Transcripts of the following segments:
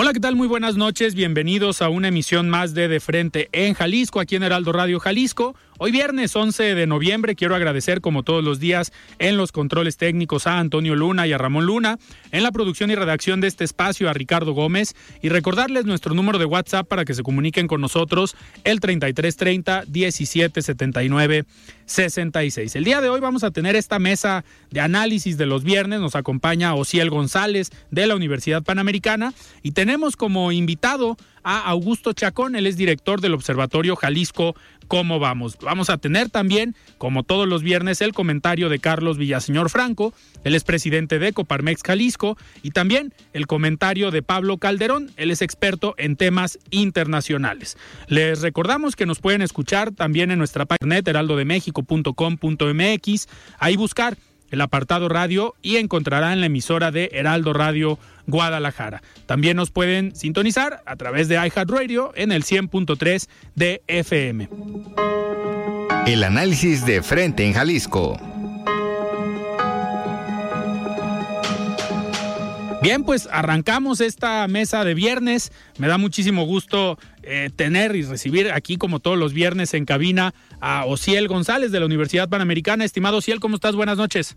Hola, ¿qué tal? Muy buenas noches. Bienvenidos a una emisión más de De Frente en Jalisco, aquí en Heraldo Radio Jalisco. Hoy viernes 11 de noviembre quiero agradecer como todos los días en los controles técnicos a Antonio Luna y a Ramón Luna, en la producción y redacción de este espacio a Ricardo Gómez y recordarles nuestro número de WhatsApp para que se comuniquen con nosotros el 3330 1779 66. El día de hoy vamos a tener esta mesa de análisis de los viernes, nos acompaña Ociel González de la Universidad Panamericana y tenemos como invitado a Augusto Chacón, él es director del Observatorio Jalisco ¿Cómo vamos? Vamos a tener también, como todos los viernes, el comentario de Carlos Villaseñor Franco, él es presidente de Coparmex Jalisco, y también el comentario de Pablo Calderón, él es experto en temas internacionales. Les recordamos que nos pueden escuchar también en nuestra página heraldodemexico.com.mx, ahí buscar el apartado radio y encontrarán la emisora de Heraldo Radio Guadalajara. También nos pueden sintonizar a través de iHeartRadio en el 100.3 de FM. El análisis de frente en Jalisco. Bien, pues arrancamos esta mesa de viernes. Me da muchísimo gusto eh, tener y recibir aquí, como todos los viernes, en cabina a Ociel González de la Universidad Panamericana. Estimado Ociel, ¿cómo estás? Buenas noches.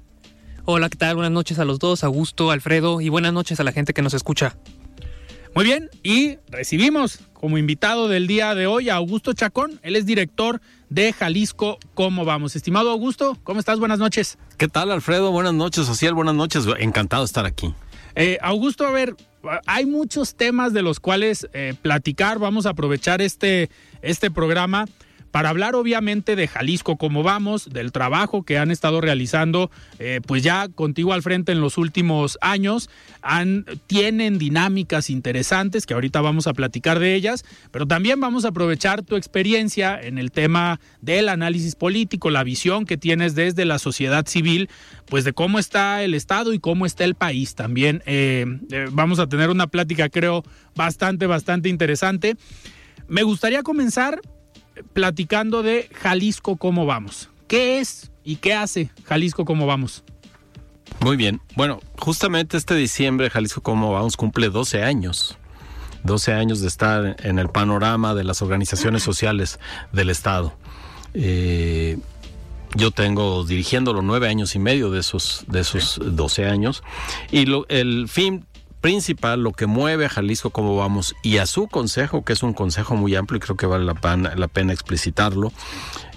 Hola, ¿qué tal? Buenas noches a los dos, Augusto, Alfredo, y buenas noches a la gente que nos escucha. Muy bien, y recibimos como invitado del día de hoy a Augusto Chacón. Él es director de Jalisco. ¿Cómo vamos? Estimado Augusto, ¿cómo estás? Buenas noches. ¿Qué tal, Alfredo? Buenas noches, Social. Buenas noches. Encantado de estar aquí. Eh, Augusto, a ver, hay muchos temas de los cuales eh, platicar. Vamos a aprovechar este, este programa para hablar obviamente de Jalisco, cómo vamos, del trabajo que han estado realizando, eh, pues ya contigo al frente en los últimos años, tienen dinámicas interesantes que ahorita vamos a platicar de ellas, pero también vamos a aprovechar tu experiencia en el tema del análisis político, la visión que tienes desde la sociedad civil, pues de cómo está el Estado y cómo está el país también. Eh, eh, vamos a tener una plática creo bastante, bastante interesante. Me gustaría comenzar platicando de Jalisco cómo vamos. ¿Qué es y qué hace Jalisco cómo vamos? Muy bien. Bueno, justamente este diciembre Jalisco cómo vamos cumple 12 años. 12 años de estar en el panorama de las organizaciones sociales del Estado. Eh, yo tengo dirigiéndolo nueve años y medio de esos, de esos 12 años. Y lo, el fin principal, lo que mueve a Jalisco como vamos y a su consejo, que es un consejo muy amplio y creo que vale la pena, la pena explicitarlo,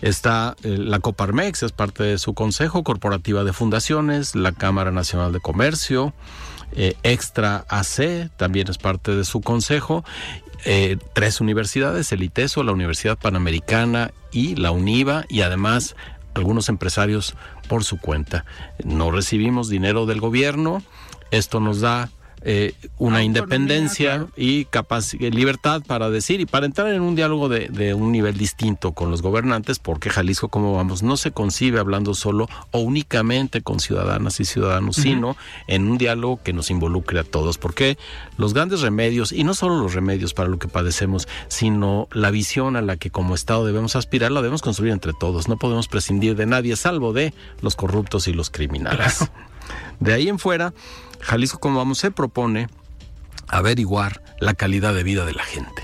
está eh, la Coparmex, es parte de su consejo, Corporativa de Fundaciones, la Cámara Nacional de Comercio, eh, Extra AC también es parte de su consejo, eh, tres universidades, el ITESO, la Universidad Panamericana y la UNIVA y además algunos empresarios por su cuenta. No recibimos dinero del gobierno, esto nos da eh, una independencia y capacidad, libertad para decir y para entrar en un diálogo de, un nivel distinto con los gobernantes, porque Jalisco, como vamos, no se concibe hablando solo o únicamente con ciudadanas y ciudadanos, sino en un diálogo que nos involucre a todos, porque los grandes remedios, y no solo los remedios para lo que padecemos, sino la visión a la que como Estado debemos aspirar, la debemos construir entre todos. No podemos prescindir de nadie, salvo de los corruptos y los criminales. De ahí en fuera, Jalisco como vamos se propone averiguar la calidad de vida de la gente.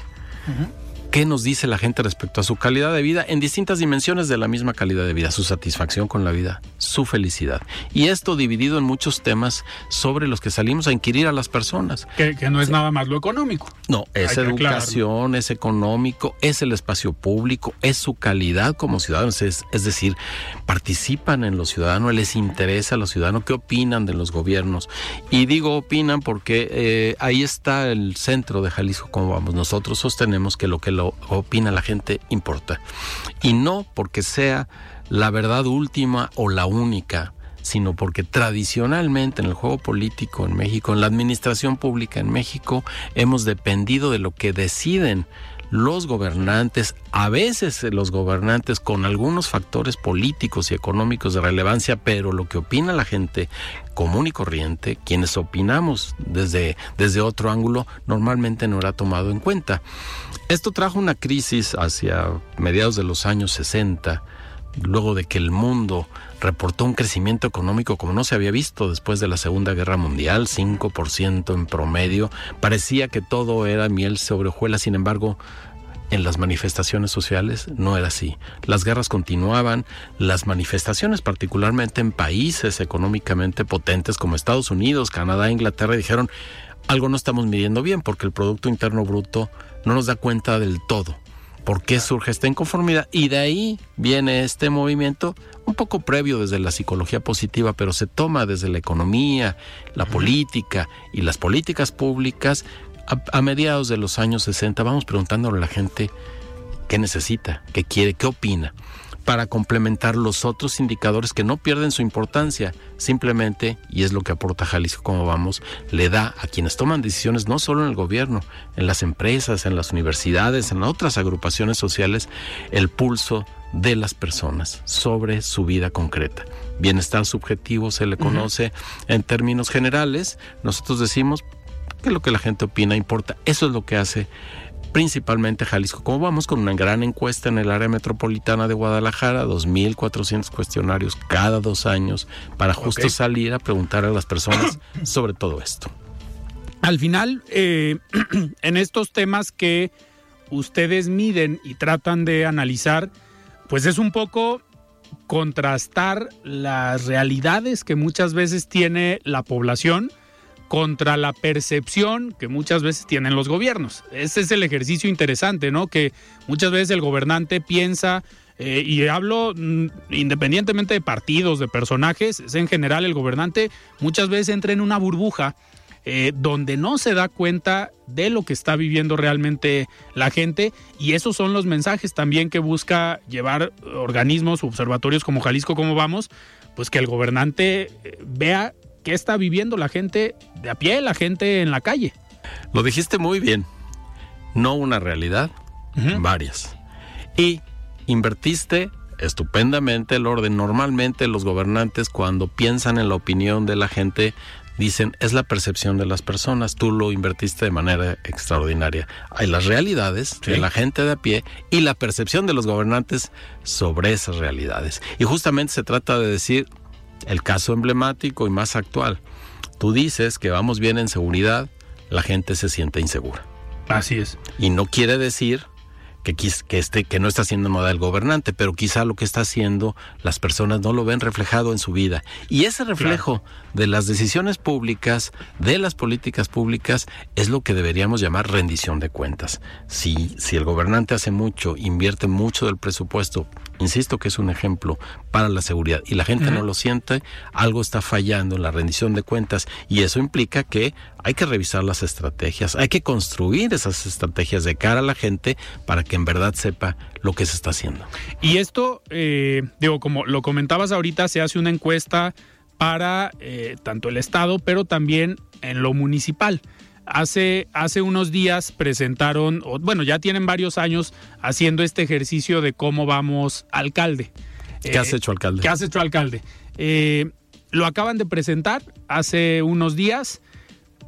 Qué nos dice la gente respecto a su calidad de vida en distintas dimensiones de la misma calidad de vida, su satisfacción con la vida, su felicidad. Y esto dividido en muchos temas sobre los que salimos a inquirir a las personas. Que, no es nada más lo económico. No, es educación, es económico, es el espacio público, es su calidad como ciudadanos, es, es decir, participan en los ciudadanos, les interesa a los ciudadanos, qué opinan de los gobiernos. Y digo opinan porque eh, ahí está el centro de Jalisco, como vamos. Nosotros sostenemos que lo que opina la gente importa. Y no porque sea la verdad última o la única, sino porque tradicionalmente en el juego político en México, en la administración pública en México, hemos dependido de lo que deciden los gobernantes, a veces los gobernantes con algunos factores políticos y económicos de relevancia, pero lo que opina la gente común y corriente, quienes opinamos desde, desde otro ángulo, normalmente no era tomado en cuenta. Esto trajo una crisis hacia mediados de los años 60, luego de que el mundo reportó un crecimiento económico como no se había visto después de la Segunda Guerra Mundial, 5% en promedio. Parecía que todo era miel sobre hojuelas, sin embargo, en las manifestaciones sociales no era así. Las guerras continuaban, las manifestaciones, particularmente en países económicamente potentes como Estados Unidos, Canadá, Inglaterra, dijeron, algo no estamos midiendo bien porque el Producto Interno Bruto no nos da cuenta del todo. ¿Por qué surge esta inconformidad? Y de ahí viene este movimiento un poco previo desde la psicología positiva, pero se toma desde la economía, la política y las políticas públicas. A, mediados de los años 60 vamos preguntándole a la gente qué necesita, qué quiere, qué opina para complementar los otros indicadores que no pierden su importancia, simplemente, y es lo que aporta Jalisco como vamos, le da a quienes toman decisiones no solo en el gobierno, en las empresas, en las universidades, en otras agrupaciones sociales, el pulso de las personas sobre su vida concreta. Bienestar subjetivo se le conoce en términos generales. Nosotros decimos que lo que la gente opina importa. Eso es lo que hace principalmente Jalisco. Como vamos con una gran encuesta en el área metropolitana de Guadalajara, 2.400 cuestionarios cada dos años para justo salir a preguntar a las personas sobre todo esto. Al final, eh, en estos temas que ustedes miden y tratan de analizar, pues es un poco contrastar las realidades que muchas veces tiene la población contra la percepción que muchas veces tienen los gobiernos. Ese es el ejercicio interesante, ¿no? Que muchas veces el gobernante piensa, eh, y hablo mm, independientemente de partidos, de personajes, es en general el gobernante muchas veces entra en una burbuja eh, donde no se da cuenta de lo que está viviendo realmente la gente y esos son los mensajes también que busca llevar organismos, observatorios como Jalisco, como vamos, pues que el gobernante eh, vea qué está viviendo la gente de a pie, la gente en la calle. Lo dijiste muy bien. No una realidad, varias. Y invertiste estupendamente el orden. Normalmente los gobernantes cuando piensan en la opinión de la gente dicen es la percepción de las personas, tú lo invertiste de manera extraordinaria. Hay las realidades de la gente de a pie y la percepción de los gobernantes sobre esas realidades. Y justamente se trata de decir, el caso emblemático y más actual. Tú dices que vamos bien en seguridad, la gente se siente insegura. Así es. Y no quiere decir que, que, este, que no está haciendo nada el gobernante, pero quizá lo que está haciendo las personas no lo ven reflejado en su vida. Y ese reflejo de las decisiones públicas, de las políticas públicas, es lo que deberíamos llamar rendición de cuentas. Si, si el gobernante hace mucho, invierte mucho del presupuesto, insisto que es un ejemplo para la seguridad, y la gente no lo siente, algo está fallando en la rendición de cuentas, y eso implica que hay que revisar las estrategias, hay que construir esas estrategias de cara a la gente para que en verdad sepa lo que se está haciendo. Y esto, eh, digo, como lo comentabas ahorita, se hace una encuesta para eh, tanto el Estado, pero también en lo municipal. Hace, hace unos días presentaron, bueno, ya tienen varios años haciendo este ejercicio de cómo vamos alcalde. ¿Qué has eh, hecho, alcalde? ¿Qué has hecho, alcalde? lo acaban de presentar hace unos días.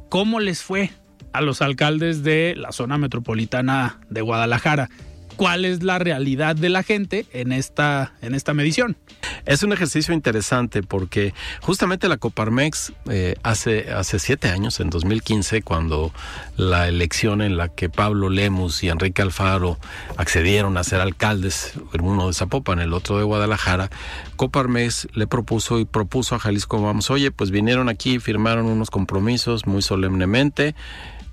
¿Cómo les fue a los alcaldes de la zona metropolitana de Guadalajara? ¿Cuál es la realidad de la gente en esta, en esta medición? Es un ejercicio interesante porque justamente la Coparmex eh, hace, hace siete años, en 2015, cuando la elección en la que Pablo Lemus y Enrique Alfaro accedieron a ser alcaldes, uno de Zapopan, el otro de Guadalajara, Coparmex le propuso y propuso a Jalisco Vamos, oye, pues vinieron aquí, firmaron unos compromisos muy solemnemente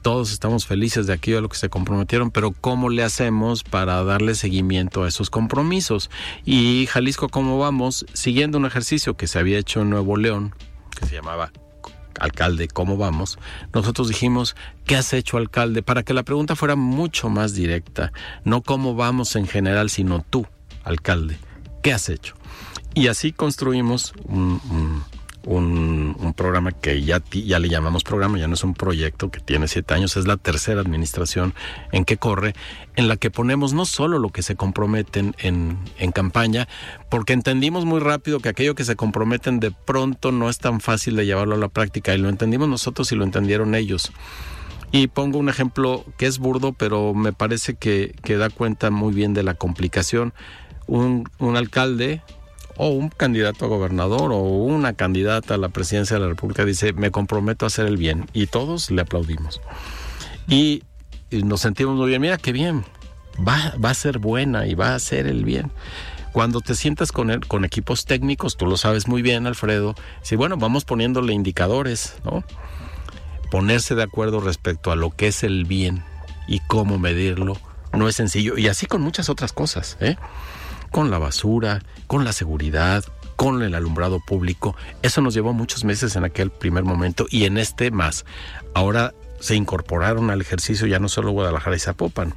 todos estamos felices de aquí a lo que se comprometieron, pero ¿cómo le hacemos para darle seguimiento a esos compromisos? Y Jalisco, ¿cómo vamos? Siguiendo un ejercicio que se había hecho en Nuevo León, que se llamaba alcalde, ¿cómo vamos? Nosotros dijimos, ¿qué has hecho, alcalde? Para que la pregunta fuera mucho más directa, no cómo vamos en general, sino tú, alcalde, ¿qué has hecho? Y así construimos un un, programa que ya, ya le llamamos programa, ya no es un proyecto que tiene siete años, es la tercera administración en que corre, en la que ponemos no solo lo que se comprometen en, en campaña, porque entendimos muy rápido que aquello que se comprometen de pronto no es tan fácil de llevarlo a la práctica, y lo entendimos nosotros y lo entendieron ellos. Y pongo un ejemplo que es burdo, pero me parece que, que da cuenta muy bien de la complicación. Un, un alcalde o un candidato a gobernador o una candidata a la presidencia de la República dice, me comprometo a hacer el bien. Y todos le aplaudimos. Y, nos sentimos muy bien, mira qué bien, va, va a ser buena y va a hacer el bien cuando te sientas con, el, con equipos técnicos, tú lo sabes muy bien, Alfredo, si bueno, vamos poniéndole indicadores, ¿no? Ponerse de acuerdo respecto a lo que es el bien y cómo medirlo no es sencillo. Y así con muchas otras cosas, ¿eh? Con la basura, con la seguridad, con el alumbrado público. Eso nos llevó muchos meses en aquel primer momento y en este más. Ahora se incorporaron al ejercicio ya no solo Guadalajara y Zapopan.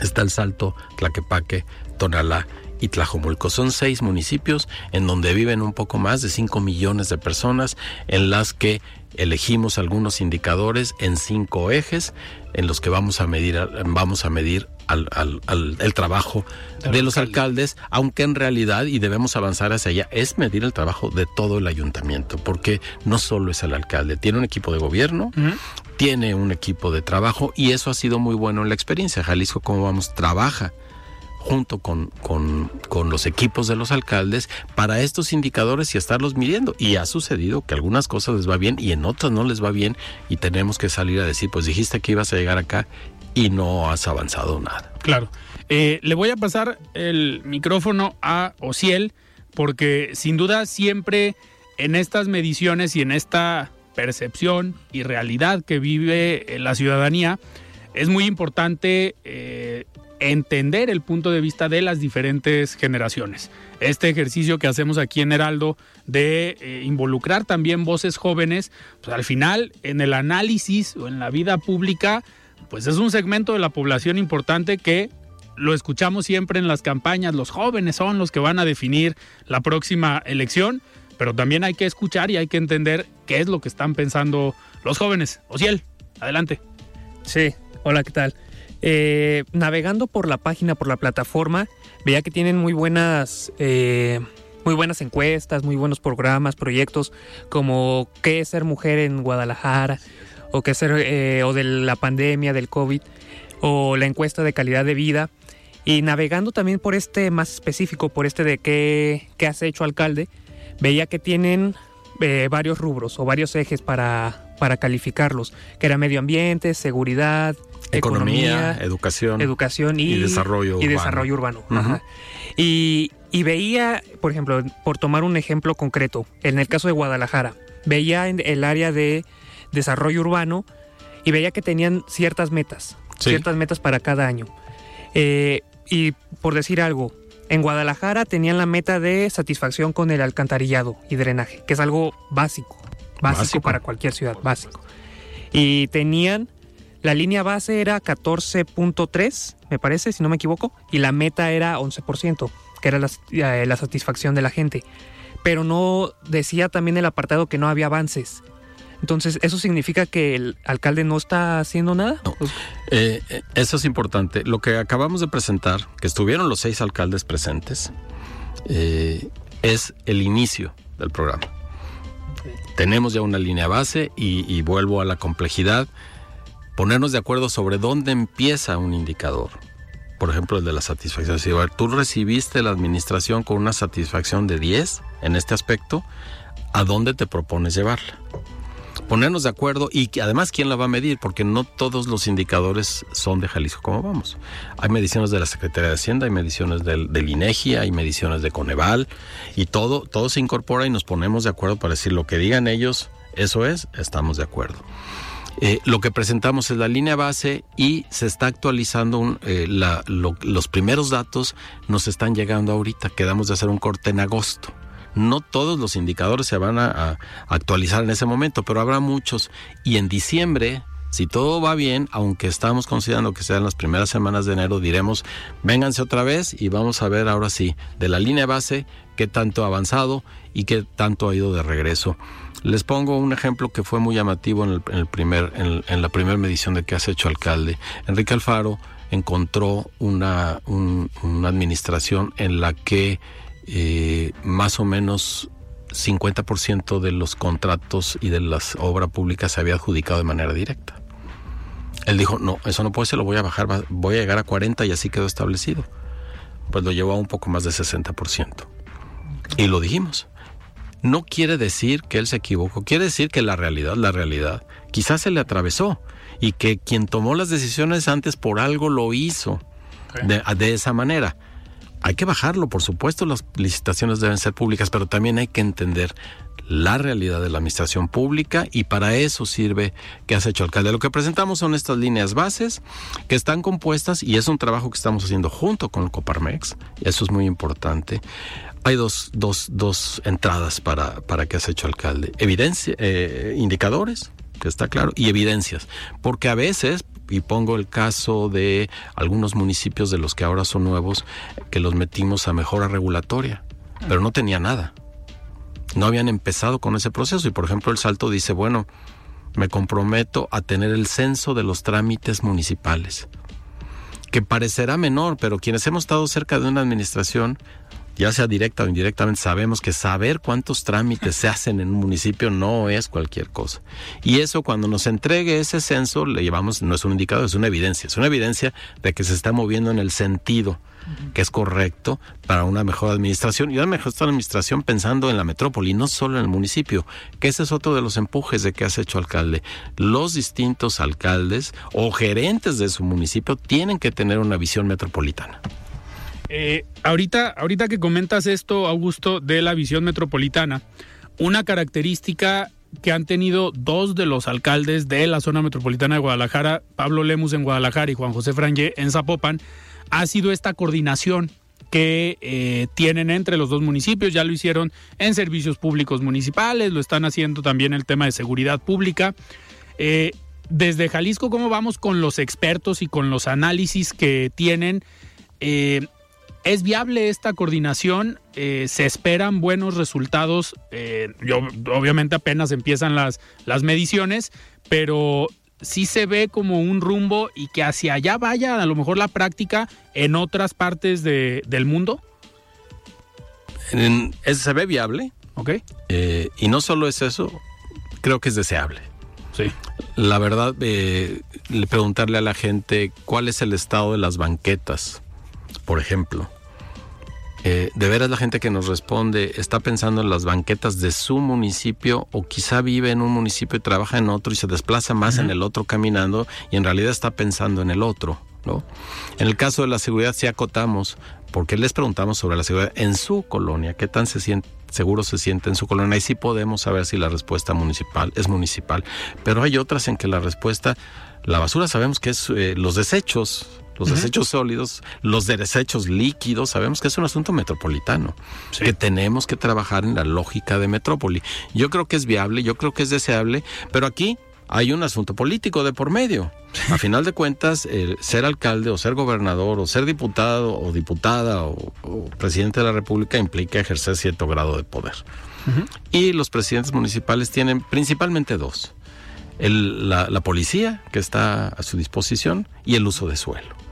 Está el Salto, Tlaquepaque, Tonalá y Tlajomulco. Son seis municipios en donde viven un poco más de 5 millones de personas, en las que elegimos algunos indicadores en cinco ejes en los que vamos a medir, vamos a medir al, el trabajo de, los alcaldes, aunque en realidad, y debemos avanzar hacia allá, es medir el trabajo de todo el ayuntamiento, porque no solo es el alcalde, tiene un equipo de gobierno, tiene un equipo de trabajo, y eso ha sido muy bueno en la experiencia. Jalisco, como vamos, trabaja junto con, con, con, los equipos de los alcaldes para estos indicadores y estarlos midiendo. Y ha sucedido que algunas cosas les va bien y en otras no les va bien y tenemos que salir a decir, pues dijiste que ibas a llegar acá y no has avanzado nada. Claro. Eh, le voy a pasar el micrófono a Ociel porque sin duda siempre en estas mediciones y en esta percepción y realidad que vive la ciudadanía es muy importante eh, entender el punto de vista de las diferentes generaciones. Este ejercicio que hacemos aquí en Heraldo de eh, involucrar también voces jóvenes, pues al final en el análisis o en la vida pública, pues es un segmento de la población importante que lo escuchamos siempre en las campañas, los jóvenes son los que van a definir la próxima elección, pero también hay que escuchar y hay que entender qué es lo que están pensando los jóvenes. Ociel, adelante. Sí, hola, ¿qué tal? Eh, navegando por la página, por la plataforma, veía que tienen muy buenas, eh, muy buenas encuestas, muy buenos programas, proyectos, como qué es ser mujer en Guadalajara, o qué ser, eh, o de la pandemia, del COVID, o la encuesta de calidad de vida. Y navegando también por este más específico, por este de qué, qué has hecho alcalde, veía que tienen varios rubros o varios ejes para, para calificarlos, que era medio ambiente, seguridad, Economía, educación, educación y, desarrollo y Desarrollo urbano. Y, veía, por ejemplo, por tomar un ejemplo concreto, en el caso de Guadalajara, veía en el área de desarrollo urbano y veía que tenían ciertas metas, ciertas metas para cada año. Eh, y por decir algo, en Guadalajara tenían la meta de satisfacción con el alcantarillado y drenaje, que es algo básico, básico. para cualquier ciudad, básico. Y tenían la línea base era 14.3, me parece, si no me equivoco, y la meta era 11%, que era eh, la, satisfacción de la gente. Pero no decía también el apartado que no había avances. Entonces, ¿eso significa que el alcalde no está haciendo nada? Eh, eh, eso es importante. Lo que acabamos de presentar, que estuvieron los seis alcaldes presentes, es el inicio del programa. Tenemos ya una línea base y vuelvo a la complejidad ponernos de acuerdo sobre dónde empieza un indicador por ejemplo, el de la satisfacción. Si, tú recibiste la administración con una satisfacción de 10 en este aspecto, ¿a dónde te propones llevarla? Ponernos de acuerdo y además quién la va a medir, porque no todos los indicadores son de Jalisco como vamos. Hay mediciones de la Secretaría de Hacienda, hay mediciones del, del INEGI, hay mediciones de Coneval y todo, todo se incorpora y nos ponemos de acuerdo para decir lo que digan ellos, eso es, estamos de acuerdo. Eh, lo que presentamos es la línea base y se está actualizando eh, los primeros datos nos están llegando ahorita. Quedamos de hacer un corte en agosto. No todos los indicadores se van a, actualizar en ese momento, pero habrá muchos. Y en diciembre, si todo va bien, aunque estamos considerando que sean las primeras semanas de enero, diremos, vénganse otra vez y vamos a ver ahora sí, de la línea base, qué tanto ha avanzado y qué tanto ha ido de regreso. Les pongo un ejemplo que fue muy llamativo en, el, primer, en, la primera medición de que has hecho alcalde. Enrique Alfaro encontró una, una administración en la que eh, más o menos 50% de los contratos y de las obras públicas se había adjudicado de manera directa. Él dijo, no, eso no puede ser, lo voy a bajar, voy a llegar a 40 y así quedó establecido. Pues lo llevó a un poco más de 60%. Y lo dijimos no quiere decir que él se equivocó, quiere decir que la realidad, la realidad, quizás se le atravesó y que quien tomó las decisiones antes por algo lo hizo de, esa manera. Hay que bajarlo, por supuesto, las licitaciones deben ser públicas, pero también hay que entender la realidad de la administración pública y para eso sirve que has hecho alcalde. Lo que presentamos son estas líneas bases que están compuestas y es un trabajo que estamos haciendo junto con el Coparmex, y eso es muy importante hay dos, dos, dos entradas para, para que has hecho alcalde. Evidencia, eh, indicadores, que está claro, y evidencias. Porque a veces, y pongo el caso de algunos municipios de los que ahora son nuevos, que los metimos a mejora regulatoria, pero no tenía nada. No habían empezado con ese proceso. Y por ejemplo, el Salto dice, bueno, me comprometo a tener el censo de los trámites municipales que parecerá menor, pero quienes hemos estado cerca de una administración ya sea directa o indirectamente, sabemos que saber cuántos trámites se hacen en un municipio no es cualquier cosa. Y eso cuando nos entregue ese censo, le llevamos, no es un indicador, es una evidencia, es una evidencia de que se está moviendo en el sentido que es correcto para una mejor administración y una mejor administración pensando en la metrópoli, no solo en el municipio, que ese es otro de los empujes de que has hecho alcalde. Los distintos alcaldes o gerentes de su municipio tienen que tener una visión metropolitana. Eh, ahorita, ahorita que comentas esto, Augusto, de la visión metropolitana, una característica que han tenido dos de los alcaldes de la zona metropolitana de Guadalajara, Pablo Lemus en Guadalajara y Juan José Frangé en Zapopan, ha sido esta coordinación que eh, tienen entre los dos municipios. Ya lo hicieron en servicios públicos municipales, lo están haciendo también el tema de seguridad pública. Eh, desde Jalisco, ¿cómo vamos con los expertos y con los análisis que tienen? ¿Es viable esta coordinación? Eh, ¿Se esperan buenos resultados? Eh, yo, obviamente apenas empiezan las, las mediciones, pero sí se ve como un rumbo y que hacia allá vaya a lo mejor la práctica en otras partes del mundo. se ve viable. Ok. Eh, y no solo es eso, creo que es deseable. Sí. La verdad, le preguntarle a la gente cuál es el estado de las banquetas, por ejemplo eh, de veras la gente que nos responde está pensando en las banquetas de su municipio o quizá vive en un municipio y trabaja en otro y se desplaza más en el otro caminando y en realidad está pensando en el otro. ¿no? En el caso de la seguridad sí acotamos porque les preguntamos sobre la seguridad en su colonia, qué tan se siente, seguro se siente en su colonia y sí podemos saber si la respuesta municipal es municipal, pero hay otras en que la respuesta, la basura sabemos que es eh, los desechos, los desechos sólidos, los desechos líquidos, sabemos que es un asunto metropolitano, que tenemos que trabajar en la lógica de metrópoli. Yo creo que es viable, yo creo que es deseable, pero aquí hay un asunto político de por medio. A final de cuentas, ser alcalde o ser gobernador o ser diputado o diputada o, presidente de la República implica ejercer cierto grado de poder. Y los presidentes municipales tienen principalmente dos. la, la, policía que está a su disposición y el uso de suelo.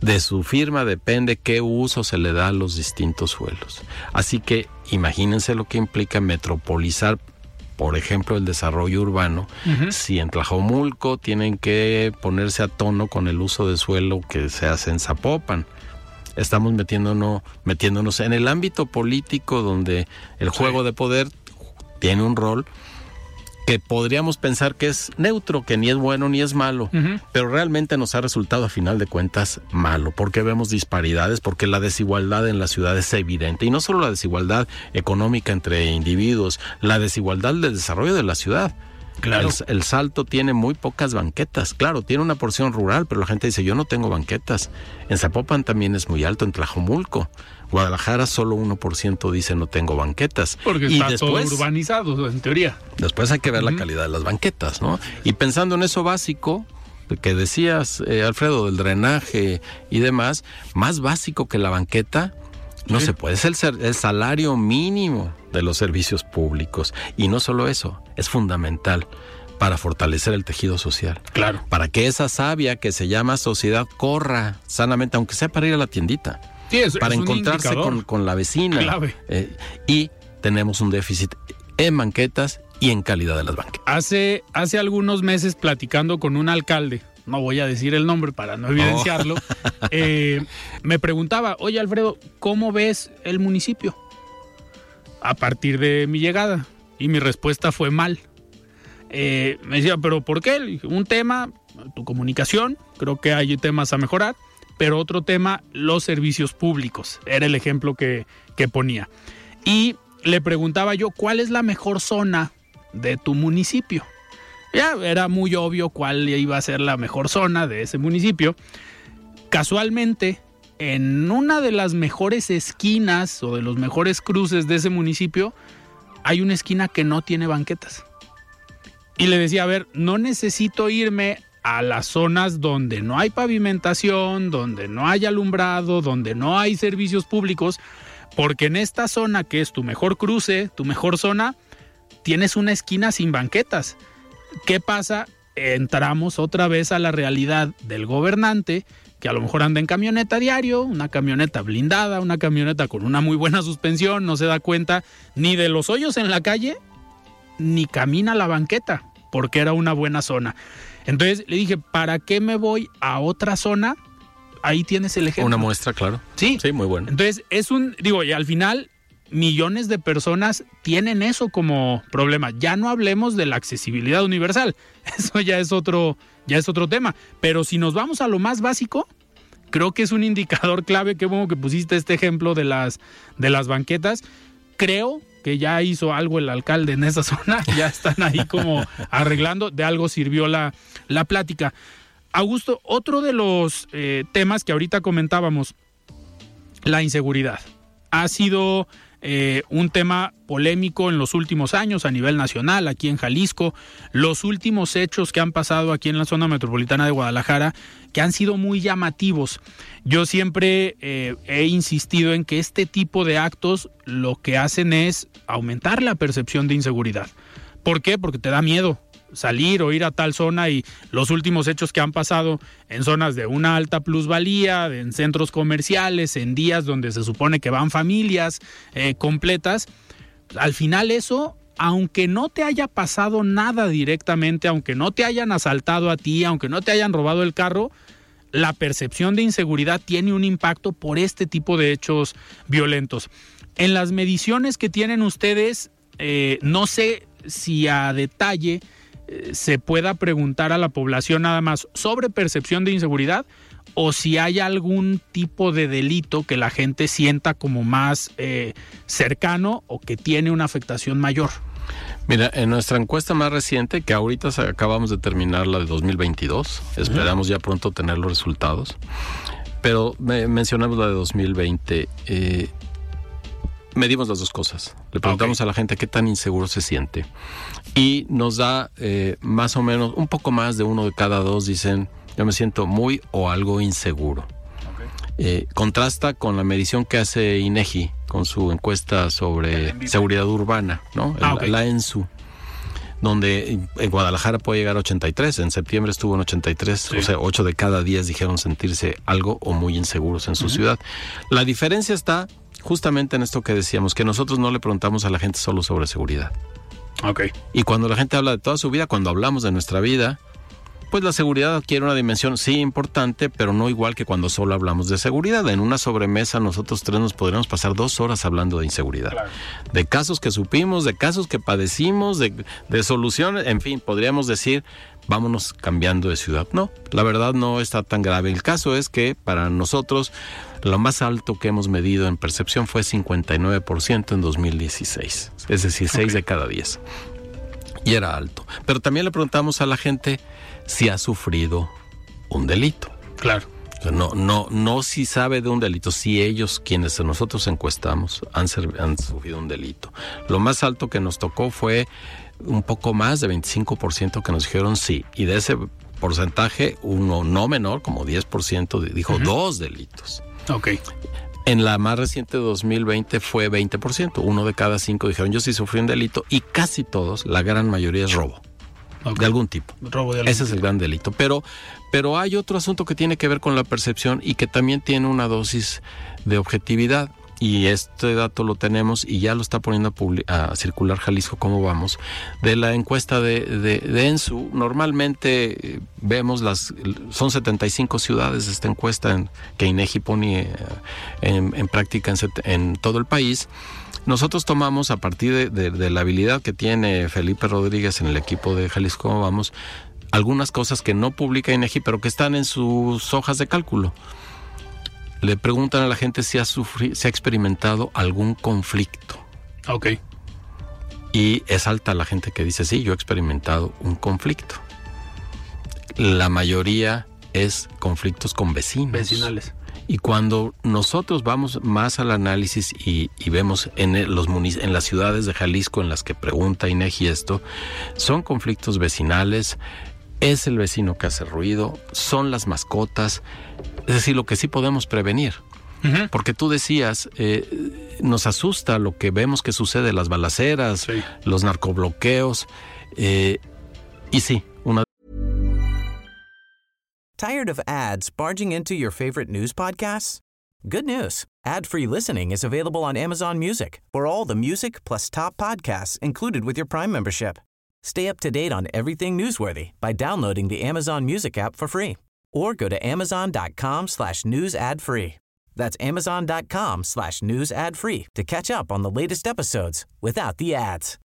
De su firma depende qué uso se le da a los distintos suelos. Así que imagínense lo que implica metropolizar por ejemplo, el desarrollo urbano, si en Tlajomulco tienen que ponerse a tono con el uso de suelo que se hace en Zapopan. Estamos metiéndonos, metiéndonos en el ámbito político donde el juego de poder tiene un rol que podríamos pensar que es neutro, que ni es bueno ni es malo, pero realmente nos ha resultado a final de cuentas malo, porque vemos disparidades, porque la desigualdad en la ciudad es evidente, y no solo la desigualdad económica entre individuos, la desigualdad del desarrollo de la ciudad. Claro. El, Salto tiene muy pocas banquetas. Claro, tiene una porción rural, pero la gente dice, yo no tengo banquetas. En Zapopan también es muy alto, en Tlajomulco. Guadalajara solo 1% dice no tengo banquetas. Porque está después, todo urbanizado, en teoría. Después hay que ver la calidad de las banquetas, ¿no? Y pensando en eso básico, que decías, eh, Alfredo, del drenaje y demás, más básico que la banqueta, no se puede, es el, el, salario mínimo de los servicios públicos. Y no solo eso, es fundamental para fortalecer el tejido social. Claro. Para que esa savia que se llama sociedad corra sanamente, aunque sea para ir a la tiendita para encontrarse con, la vecina. Eh, y tenemos un déficit en banquetas y en calidad de las banquetas. Hace, hace algunos meses platicando con un alcalde, no voy a decir el nombre para no evidenciarlo, eh, me preguntaba, oye Alfredo, ¿cómo ves el municipio? A partir de mi llegada. Y mi respuesta fue mal. Eh, me decía, ¿pero por qué? Un tema, tu comunicación, creo que hay temas a mejorar pero otro tema, los servicios públicos. Era el ejemplo que, ponía. Y le preguntaba yo, ¿cuál es la mejor zona de tu municipio? Ya era muy obvio cuál iba a ser la mejor zona de ese municipio. Casualmente, en una de las mejores esquinas o de los mejores cruces de ese municipio, hay una esquina que no tiene banquetas. Y le decía, a ver, no necesito irme a las zonas donde no hay pavimentación, donde no hay alumbrado, donde no hay servicios públicos, porque en esta zona que es tu mejor cruce, tu mejor zona, tienes una esquina sin banquetas. ¿Qué pasa? Entramos otra vez a la realidad del gobernante, que a lo mejor anda en camioneta diario, una camioneta blindada, una camioneta con una muy buena suspensión, no se da cuenta ni de los hoyos en la calle, ni camina la banqueta, porque era una buena zona. Entonces le dije, ¿para qué me voy a otra zona? Ahí tienes el ejemplo. Una muestra, claro. Sí. Sí, muy bueno. Entonces es un, digo, y al final millones de personas tienen eso como problema. Ya no hablemos de la accesibilidad universal. Eso ya es otro, ya es otro tema. Pero si nos vamos a lo más básico, creo que es un indicador clave. Qué bueno que pusiste este ejemplo de las, de las banquetas. Creo que ya hizo algo el alcalde en esa zona, ya están ahí como arreglando, de algo sirvió la, la plática. Augusto, otro de los eh, temas que ahorita comentábamos, la inseguridad. Ha sido eh, un tema polémico en los últimos años a nivel nacional, aquí en Jalisco, los últimos hechos que han pasado aquí en la zona metropolitana de Guadalajara, que han sido muy llamativos. Yo siempre eh, he insistido en que este tipo de actos lo que hacen es aumentar la percepción de inseguridad. ¿Por qué? Porque te da miedo, salir o ir a tal zona y los últimos hechos que han pasado en zonas de una alta plusvalía, en centros comerciales, en días donde se supone que van familias eh, completas, al final eso, aunque no te haya pasado nada directamente, aunque no te hayan asaltado a ti, aunque no te hayan robado el carro, la percepción de inseguridad tiene un impacto por este tipo de hechos violentos. En las mediciones que tienen ustedes, eh, no sé si a detalle se pueda preguntar a la población nada más sobre percepción de inseguridad o si hay algún tipo de delito que la gente sienta como más eh, cercano o que tiene una afectación mayor. Mira, en nuestra encuesta más reciente, que ahorita acabamos de terminar la de 2022, esperamos ya pronto tener los resultados, pero mencionamos la de 2020. Eh, medimos las dos cosas. Le preguntamos a la gente qué tan inseguro se siente. Y nos da eh, más o menos, un poco más de uno de cada dos dicen, yo me siento muy o algo inseguro. Eh, contrasta con la medición que hace INEGI con su encuesta sobre seguridad urbana, ¿no? Ah, la ENSU donde en Guadalajara puede llegar a 83, en septiembre estuvo en 83, o sea, 8 de cada 10 dijeron sentirse algo o muy inseguros en su ciudad. La diferencia está justamente en esto que decíamos, que nosotros no le preguntamos a la gente solo sobre seguridad. Ok. Y cuando la gente habla de toda su vida, cuando hablamos de nuestra vida, pues la seguridad adquiere una dimensión, sí, importante, pero no igual que cuando solo hablamos de seguridad. En una sobremesa nosotros tres nos podríamos pasar dos horas hablando de inseguridad. De casos que supimos, de casos que padecimos, de, de soluciones, en fin, podríamos decir, vámonos cambiando de ciudad. No, la verdad no está tan grave. El caso es que para nosotros lo más alto que hemos medido en percepción fue 59% en 2016, es decir, 6 de cada 10. Y era alto. Pero también le preguntamos a la gente si ha sufrido un delito. Claro. No, no, no si sabe de un delito, si ellos, quienes nosotros encuestamos, han, han sufrido un delito. Lo más alto que nos tocó fue un poco más de 25% que nos dijeron sí. Y de ese porcentaje, uno no menor, como 10%, dijo dos delitos. Ok. En la más reciente 2020 fue 20%. Uno de cada cinco dijeron yo sí sufrí un delito y casi todos, la gran mayoría es robo. De algún tipo. Robo de algún Ese es el gran delito. Pero, pero hay otro asunto que tiene que ver con la percepción y que también tiene una dosis de objetividad y este dato lo tenemos y ya lo está poniendo a, circular Jalisco, ¿cómo vamos? De la encuesta de, de, ENSU, normalmente eh, vemos las, son 75 ciudades esta encuesta en, que INEGI pone eh, en, práctica en, todo el país. Nosotros tomamos a partir de, de, la habilidad que tiene Felipe Rodríguez en el equipo de Jalisco, ¿cómo vamos? Algunas cosas que no publica INEGI, pero que están en sus hojas de cálculo le preguntan a la gente si ha, sufrido, si ha experimentado algún conflicto. Ok. Y es alta la gente que dice, sí, yo he experimentado un conflicto. La mayoría es conflictos con vecinos. Vecinales. Y cuando nosotros vamos más al análisis y, vemos en, los en las ciudades de Jalisco en las que pregunta INEGI esto, son conflictos vecinales, es el vecino que hace ruido, son las mascotas, es decir, lo que sí podemos prevenir. Porque tú decías, eh, nos asusta lo que vemos que sucede, las balaceras, los narcobloqueos, eh, y sí, una... ¿Tired of ads barging into your favorite news podcasts? Good news. Ad-free listening is available on Amazon Music for all the music plus top podcasts included with your Prime membership. Stay up to date on everything newsworthy by downloading the Amazon Music app for free or go to amazon.com slash news ad free. That's amazon.com slash news ad free to catch up on the latest episodes without the ads.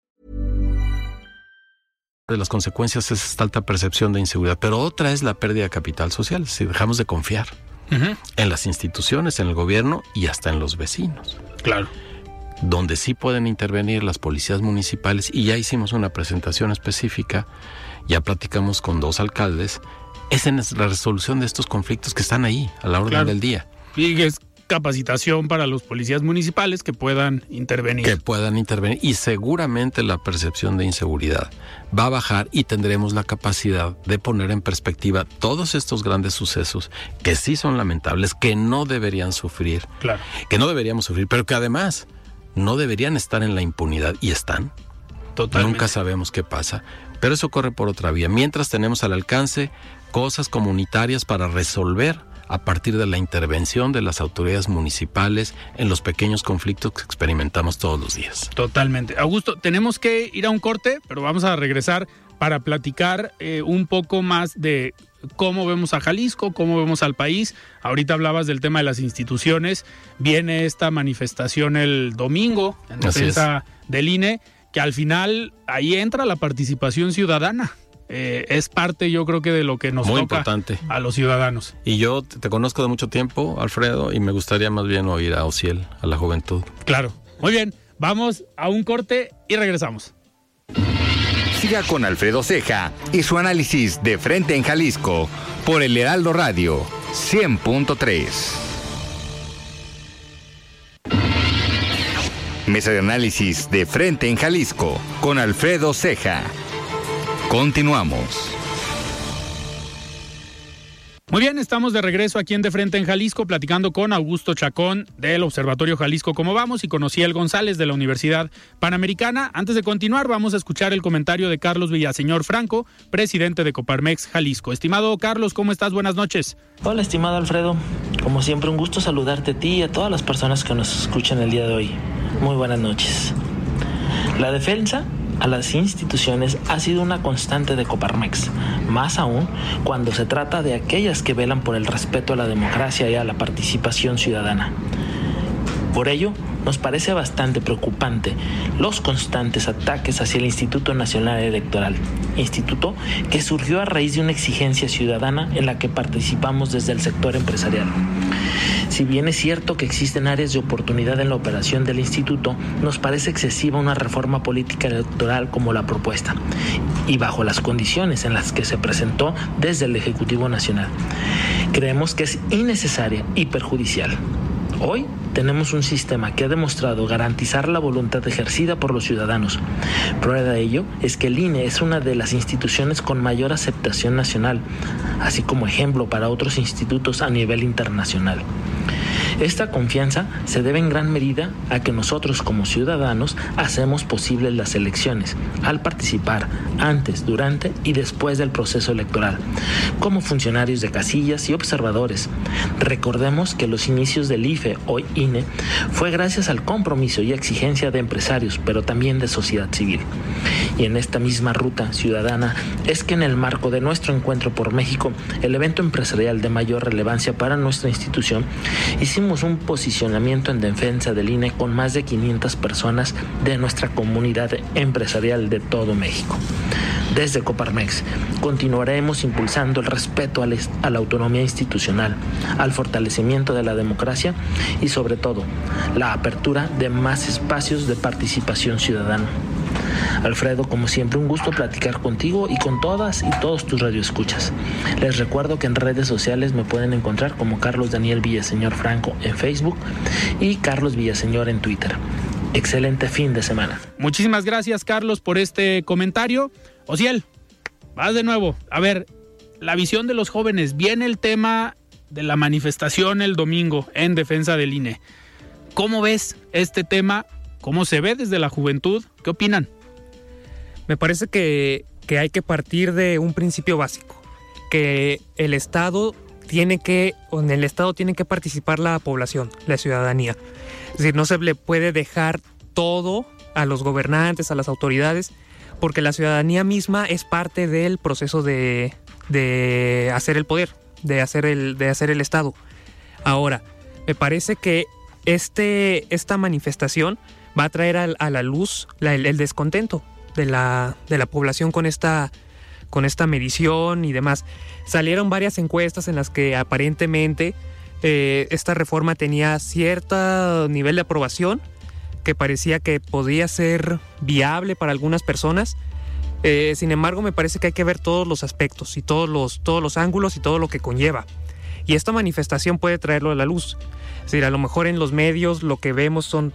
De las consecuencias es esta alta percepción de inseguridad, pero otra es la pérdida de capital social, si dejamos de confiar uh -huh. en las instituciones, en el gobierno y hasta en los vecinos. Claro. Donde sí pueden intervenir las policías municipales y ya hicimos una presentación específica, ya platicamos con dos alcaldes, es en la resolución de estos conflictos que están ahí a la orden del día. Y es capacitación para los policías municipales que puedan intervenir. Que puedan intervenir y seguramente la percepción de inseguridad va a bajar y tendremos la capacidad de poner en perspectiva todos estos grandes sucesos que sí son lamentables, que no deberían sufrir, claro. que no deberíamos sufrir, pero que además no deberían estar en la impunidad y están. Totalmente. Nunca sabemos qué pasa, pero eso corre por otra vía. Mientras tenemos al alcance cosas comunitarias para resolver a partir de la intervención de las autoridades municipales en los pequeños conflictos que experimentamos todos los días. Totalmente. Augusto, tenemos que ir a un corte, pero vamos a regresar para platicar eh, un poco más de cómo vemos a Jalisco, cómo vemos al país. Ahorita hablabas del tema de las instituciones. Viene esta manifestación el domingo en defensa del INE, que al final ahí entra la participación ciudadana. Eh, es parte, yo creo que de lo que nos Muy toca importante. a los ciudadanos. Y yo te conozco de mucho tiempo, Alfredo, y me gustaría más bien oír a Ociel, a la juventud. Claro. Muy bien, vamos a un corte y regresamos. Siga con Alfredo Ceja y su análisis de frente en Jalisco por el Heraldo Radio 100.3. Mesa de análisis de frente en Jalisco con Alfredo Ceja. Continuamos. Muy bien, estamos de regreso aquí en De Frente en Jalisco, platicando con Augusto Chacón del Observatorio Jalisco Cómo Vamos y con Ociel González de la Universidad Panamericana. Antes de continuar, vamos a escuchar el comentario de Carlos Villaseñor Franco, presidente de Coparmex Jalisco. Estimado Carlos, ¿cómo estás? Buenas noches. Hola, estimado Alfredo. Como siempre, un gusto saludarte a ti y a todas las personas que nos escuchan el día de hoy. Muy buenas noches. La defensa a las instituciones ha sido una constante de Coparmex, más aún cuando se trata de aquellas que velan por el respeto a la democracia y a la participación ciudadana. Por ello, nos parece bastante preocupante los constantes ataques hacia el Instituto Nacional Electoral, instituto que surgió a raíz de una exigencia ciudadana en la que participamos desde el sector empresarial. Si bien es cierto que existen áreas de oportunidad en la operación del instituto, nos parece excesiva una reforma política electoral como la propuesta y bajo las condiciones en las que se presentó desde el Ejecutivo Nacional. Creemos que es innecesaria y perjudicial. Hoy tenemos un sistema que ha demostrado garantizar la voluntad ejercida por los ciudadanos. Prueba de ello es que el INE es una de las instituciones con mayor aceptación nacional, así como ejemplo para otros institutos a nivel internacional. Esta confianza se debe en gran medida a que nosotros como ciudadanos hacemos posibles las elecciones al participar antes, durante y después del proceso electoral, como funcionarios de casillas y observadores. Recordemos que los inicios del IFE, hoy INE, fue gracias al compromiso y exigencia de empresarios, pero también de sociedad civil. Y en esta misma ruta ciudadana es que en el marco de nuestro encuentro por México, el evento empresarial de mayor relevancia para nuestra institución, hicimos un posicionamiento en defensa del INE con más de 500 personas de nuestra comunidad empresarial de todo México. Desde Coparmex continuaremos impulsando el respeto a la autonomía institucional, al fortalecimiento de la democracia y sobre todo la apertura de más espacios de participación ciudadana. Alfredo, como siempre, un gusto platicar contigo y con todas y todos tus radioescuchas. Les recuerdo que en redes sociales me pueden encontrar como Carlos Daniel Villaseñor Franco en Facebook y Carlos Villaseñor en Twitter. Excelente fin de semana. Muchísimas gracias, Carlos, por este comentario. Ociel, vas de nuevo. A ver, la visión de los jóvenes. Viene el tema de la manifestación el domingo en defensa del INE. ¿Cómo ves este tema? ¿Cómo se ve desde la juventud? ¿Qué opinan? Me parece que, que hay que partir de un principio básico, que el Estado tiene que, en el Estado tiene que participar la población, la ciudadanía. Es decir, no se le puede dejar todo a los gobernantes, a las autoridades, porque la ciudadanía misma es parte del proceso de, de hacer el poder, de hacer el, de hacer el Estado. Ahora, me parece que este, esta manifestación va a traer a, a la luz la, el, el, descontento de la, de la población con esta, con esta medición y demás. Salieron varias encuestas en las que aparentemente eh, esta reforma tenía cierto nivel de aprobación, que parecía que podía ser viable para algunas personas. Eh, sin embargo, me parece que hay que ver todos los aspectos y todos los, todos los ángulos y todo lo que conlleva. Y esta manifestación puede traerlo a la luz. Es decir, a lo mejor en los medios lo que vemos son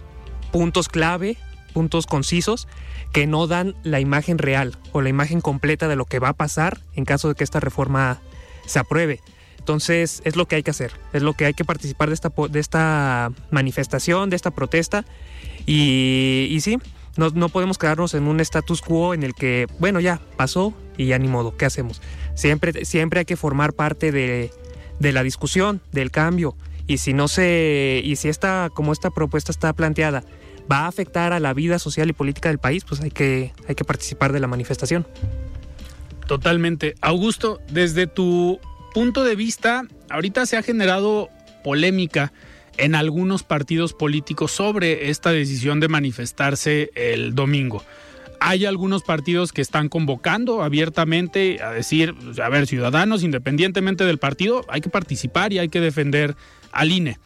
puntos clave, puntos concisos, que no dan la imagen real o la imagen completa de lo que va a pasar en caso de que esta reforma se apruebe. Entonces es lo que hay que hacer, es lo que hay que participar de esta, de esta manifestación, de esta protesta. Y, y sí, no, no, podemos quedarnos en un status quo en el que, bueno, ya pasó y ya ni modo, ¿qué hacemos? Siempre, siempre hay que formar parte de, de la discusión, del cambio. Y si no se, y si esta, como esta propuesta está planteada, va a afectar a la vida social y política del país, pues hay que, hay que participar de la manifestación. Totalmente. Augusto, desde tu punto de vista, ahorita se ha generado polémica en algunos partidos políticos sobre esta decisión de manifestarse el domingo. Hay algunos partidos que están convocando abiertamente a decir, a ver, ciudadanos, independientemente del partido, hay que participar y hay que defender al INE.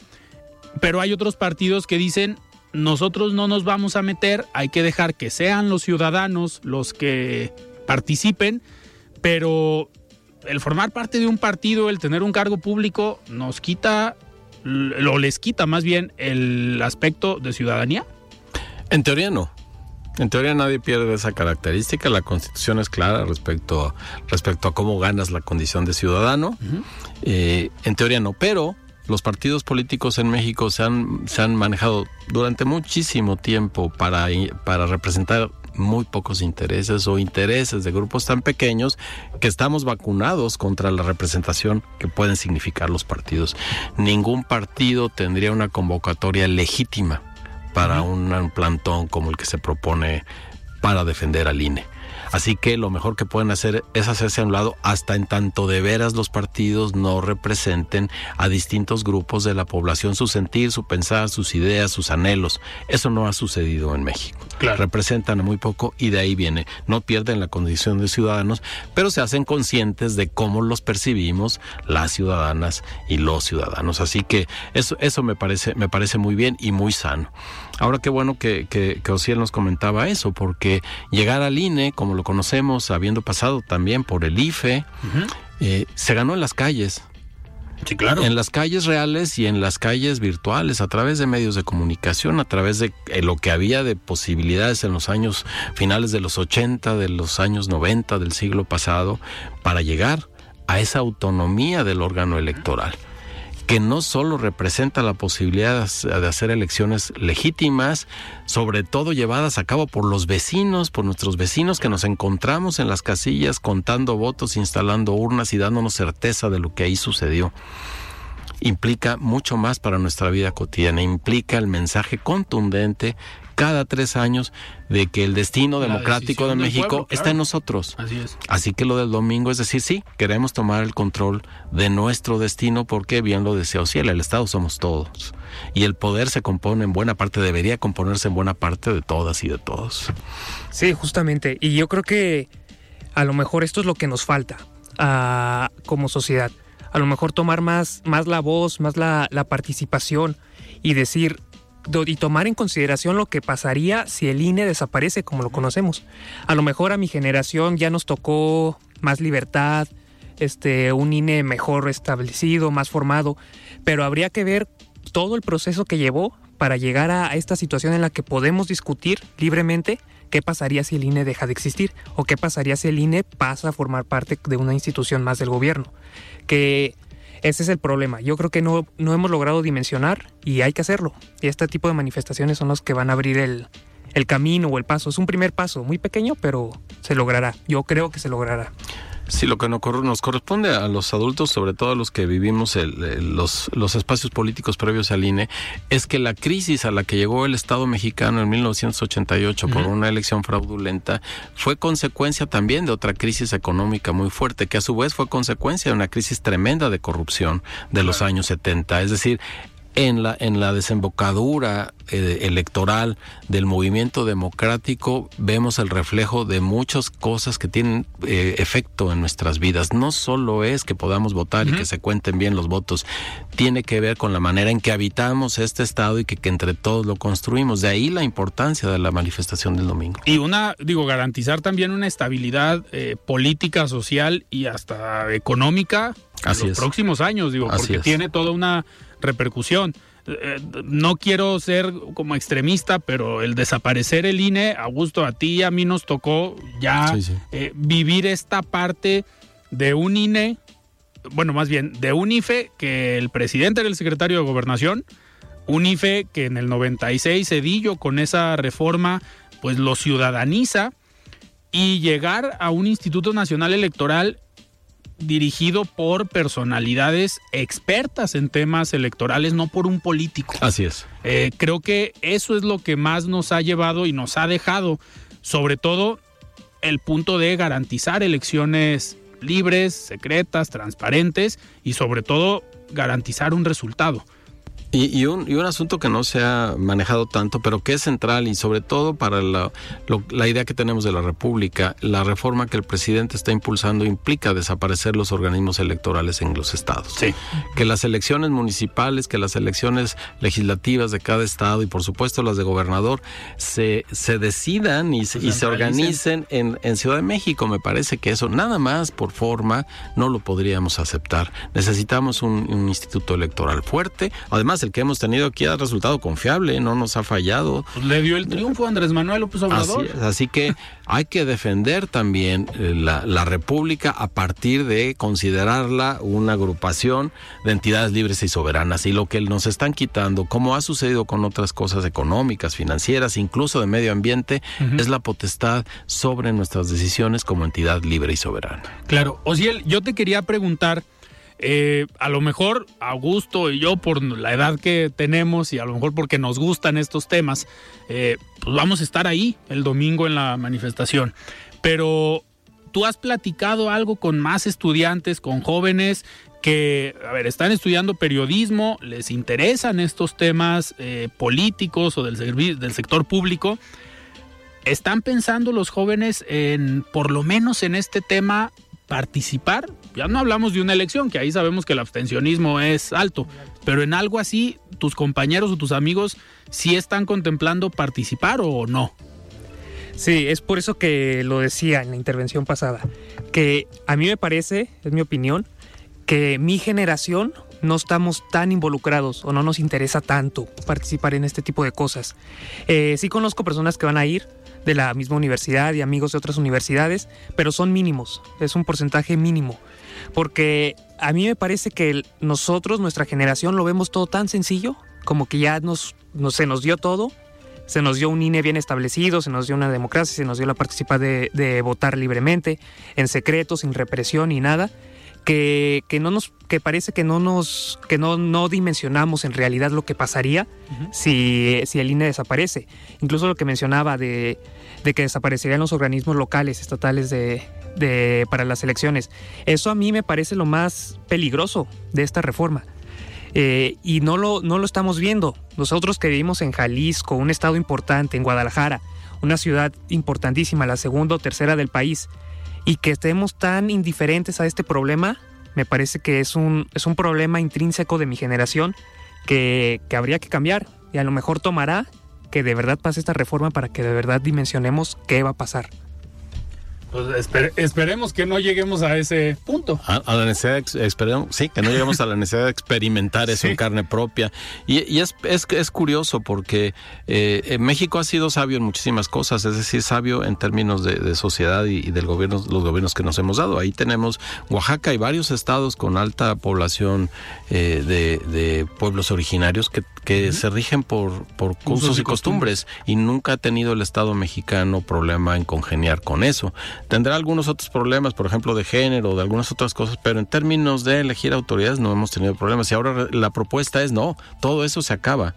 Pero hay otros partidos que dicen, nosotros no nos vamos a meter, hay que dejar que sean los ciudadanos los que participen, pero el formar parte de un partido, el tener un cargo público, nos quita, o les quita más bien el aspecto de ciudadanía. En teoría no. En teoría nadie pierde esa característica, la constitución es clara respecto a, respecto a cómo ganas la condición de ciudadano. Uh -huh. eh, en teoría no, pero los partidos políticos en México se han, se han manejado durante muchísimo tiempo para, para representar muy pocos intereses o intereses de grupos tan pequeños que estamos vacunados contra la representación que pueden significar los partidos. Ningún partido tendría una convocatoria legítima para un, un plantón como el que se propone para defender al INE. Así que lo mejor que pueden hacer es hacerse a un lado hasta en tanto de veras los partidos no representen a distintos grupos de la población, su sentir, su pensar, sus ideas, sus anhelos. Eso no ha sucedido en México. Representan a muy poco y de ahí viene. No pierden la condición de ciudadanos, pero se hacen conscientes de cómo los percibimos las ciudadanas y los ciudadanos. Así que eso, eso me parece, me parece muy bien y muy sano. Ahora qué bueno que, que, que nos comentaba eso, porque llegar al INE, como lo conocemos, habiendo pasado también por el IFE, eh, se ganó en las calles. Sí, claro. En las calles reales y en las calles virtuales, a través de medios de comunicación, a través de eh, lo que había de posibilidades en los años finales de los 80, de los años 90 del siglo pasado, para llegar a esa autonomía del órgano electoral que no solo representa la posibilidad de hacer elecciones legítimas, sobre todo llevadas a cabo por los vecinos, por nuestros vecinos que nos encontramos en las casillas contando votos, instalando urnas y dándonos certeza de lo que ahí sucedió. Implica mucho más para nuestra vida cotidiana, implica el mensaje contundente cada tres años de que el destino democrático de México está en nosotros. Así es. Así que lo del domingo es decir, sí, queremos tomar el control de nuestro destino porque bien lo decía Ociel, el Estado somos todos. Y el poder se compone en buena parte, debería componerse en buena parte de todas y de todos. Sí, justamente. Y yo creo que a lo mejor esto es lo que nos falta uh, como sociedad a lo mejor tomar más, más la voz, más la, participación y decir y tomar en consideración lo que pasaría si el INE desaparece como lo conocemos. A lo mejor a mi generación ya nos tocó más libertad, este, un INE mejor establecido, más formado, pero habría que ver todo el proceso que llevó para llegar a esta situación en la que podemos discutir libremente qué pasaría si el INE deja de existir o qué pasaría si el INE pasa a formar parte de una institución más del gobierno que ese es el problema. Yo creo que no, no hemos logrado dimensionar y hay que hacerlo. Y este tipo de manifestaciones son los que van a abrir el, el camino o el paso. Es un primer paso, muy pequeño, pero se logrará. Yo creo que se logrará. Sí, lo que nos corresponde a los adultos, sobre todo a los que vivimos los, los espacios políticos previos al INE, es que la crisis a la que llegó el Estado mexicano en 1988 por una elección fraudulenta fue consecuencia también de otra crisis económica muy fuerte, que a su vez fue consecuencia de una crisis tremenda de corrupción de los años 70. Es decir, en la, en la desembocadura eh, electoral del movimiento democrático vemos el reflejo de muchas cosas que tienen eh, efecto en nuestras vidas. No solo es que podamos votar y que se cuenten bien los votos, tiene que ver con la manera en que habitamos este Estado y que, entre todos lo construimos. De ahí la importancia de la manifestación del domingo. Y una, digo, garantizar también una estabilidad eh, política, social y hasta económica en los próximos años, digo, porque tiene toda una repercusión. Eh, no quiero ser como extremista, pero el desaparecer el INE, a gusto a ti y a mí nos tocó ya eh, vivir esta parte de un INE, bueno, más bien de un IFE que el presidente era el secretario de gobernación, un IFE que en el 96 Cedillo con esa reforma pues lo ciudadaniza y llegar a un Instituto Nacional Electoral dirigido por personalidades expertas en temas electorales, no por un político. Así es. Eh, creo que eso es lo que más nos ha llevado y nos ha dejado, sobre todo el punto de garantizar elecciones libres, secretas, transparentes y sobre todo garantizar un resultado. Y, un, y, un, asunto que no se ha manejado tanto, pero que es central y sobre todo para la, la, idea que tenemos de la República, la reforma que el presidente está impulsando implica desaparecer los organismos electorales en los estados. Sí. Que las elecciones municipales, que las elecciones legislativas de cada estado y por supuesto las de gobernador se, se decidan y, se, y se organicen en, en Ciudad de México. Me parece que eso nada más por forma no lo podríamos aceptar. Necesitamos un, un instituto electoral fuerte. Además, el que hemos tenido aquí ha resultado confiable, no nos ha fallado. Pues le dio el triunfo a Andrés Manuel López Obrador. Así, que hay que defender también eh, la, la, República a partir de considerarla una agrupación de entidades libres y soberanas. Y lo que nos están quitando, como ha sucedido con otras cosas económicas, financieras, incluso de medio ambiente, es la potestad sobre nuestras decisiones como entidad libre y soberana. Claro, Osiel, yo te quería preguntar eh, a lo mejor Augusto y yo, por la edad que tenemos y a lo mejor porque nos gustan estos temas, eh, pues vamos a estar ahí el domingo en la manifestación. Pero tú has platicado algo con más estudiantes, con jóvenes que, a ver, están estudiando periodismo, les interesan estos temas eh, políticos o del, del sector público. ¿Están pensando los jóvenes en, por lo menos en este tema, participar? Ya no hablamos de una elección, que ahí sabemos que el abstencionismo es alto, pero en algo así, tus compañeros o tus amigos sí están contemplando participar o no. Sí, es por eso que lo decía en la intervención pasada, que a mí me parece, es mi opinión, que mi generación no estamos tan involucrados o no nos interesa tanto participar en este tipo de cosas. Eh, sí conozco personas que van a ir de la misma universidad y amigos de otras universidades, pero son mínimos, es un porcentaje mínimo, porque a mí me parece que nosotros, nuestra generación, lo vemos todo tan sencillo, como que ya nos, se nos dio todo, se nos dio un INE bien establecido, se nos dio una democracia, se nos dio la participación de, de votar libremente, en secreto, sin represión ni nada que, no nos que parece que no nos que no, no dimensionamos en realidad lo que pasaría si, si, el INE desaparece. Incluso lo que mencionaba de, que desaparecerían los organismos locales estatales de, para las elecciones. Eso a mí me parece lo más peligroso de esta reforma. Eh, y no lo, no lo estamos viendo. Nosotros que vivimos en Jalisco un estado importante en Guadalajara una ciudad importantísima la segunda o tercera del país y que estemos tan indiferentes a este problema, me parece que es un, es un problema intrínseco de mi generación que, que habría que cambiar. Y a lo mejor tomará que de verdad pase esta reforma para que de verdad dimensionemos qué va a pasar. Pues esperemos que no lleguemos a ese punto. A, la necesidad, esperemos, sí, que no lleguemos a la necesidad de experimentar eso en carne propia. Y, es, es, es, curioso porque eh, México ha sido sabio en muchísimas cosas, es decir, sabio en términos de, sociedad y, del gobierno, los gobiernos que nos hemos dado. Ahí tenemos Oaxaca y varios estados con alta población eh, de, pueblos originarios que, que se rigen por, por usos, y costumbres y nunca ha tenido el Estado mexicano problema en congeniar con eso. Tendrá algunos otros problemas, por ejemplo, de género, de algunas otras cosas, pero en términos de elegir autoridades no hemos tenido problemas. Y ahora la propuesta es no, todo eso se acaba.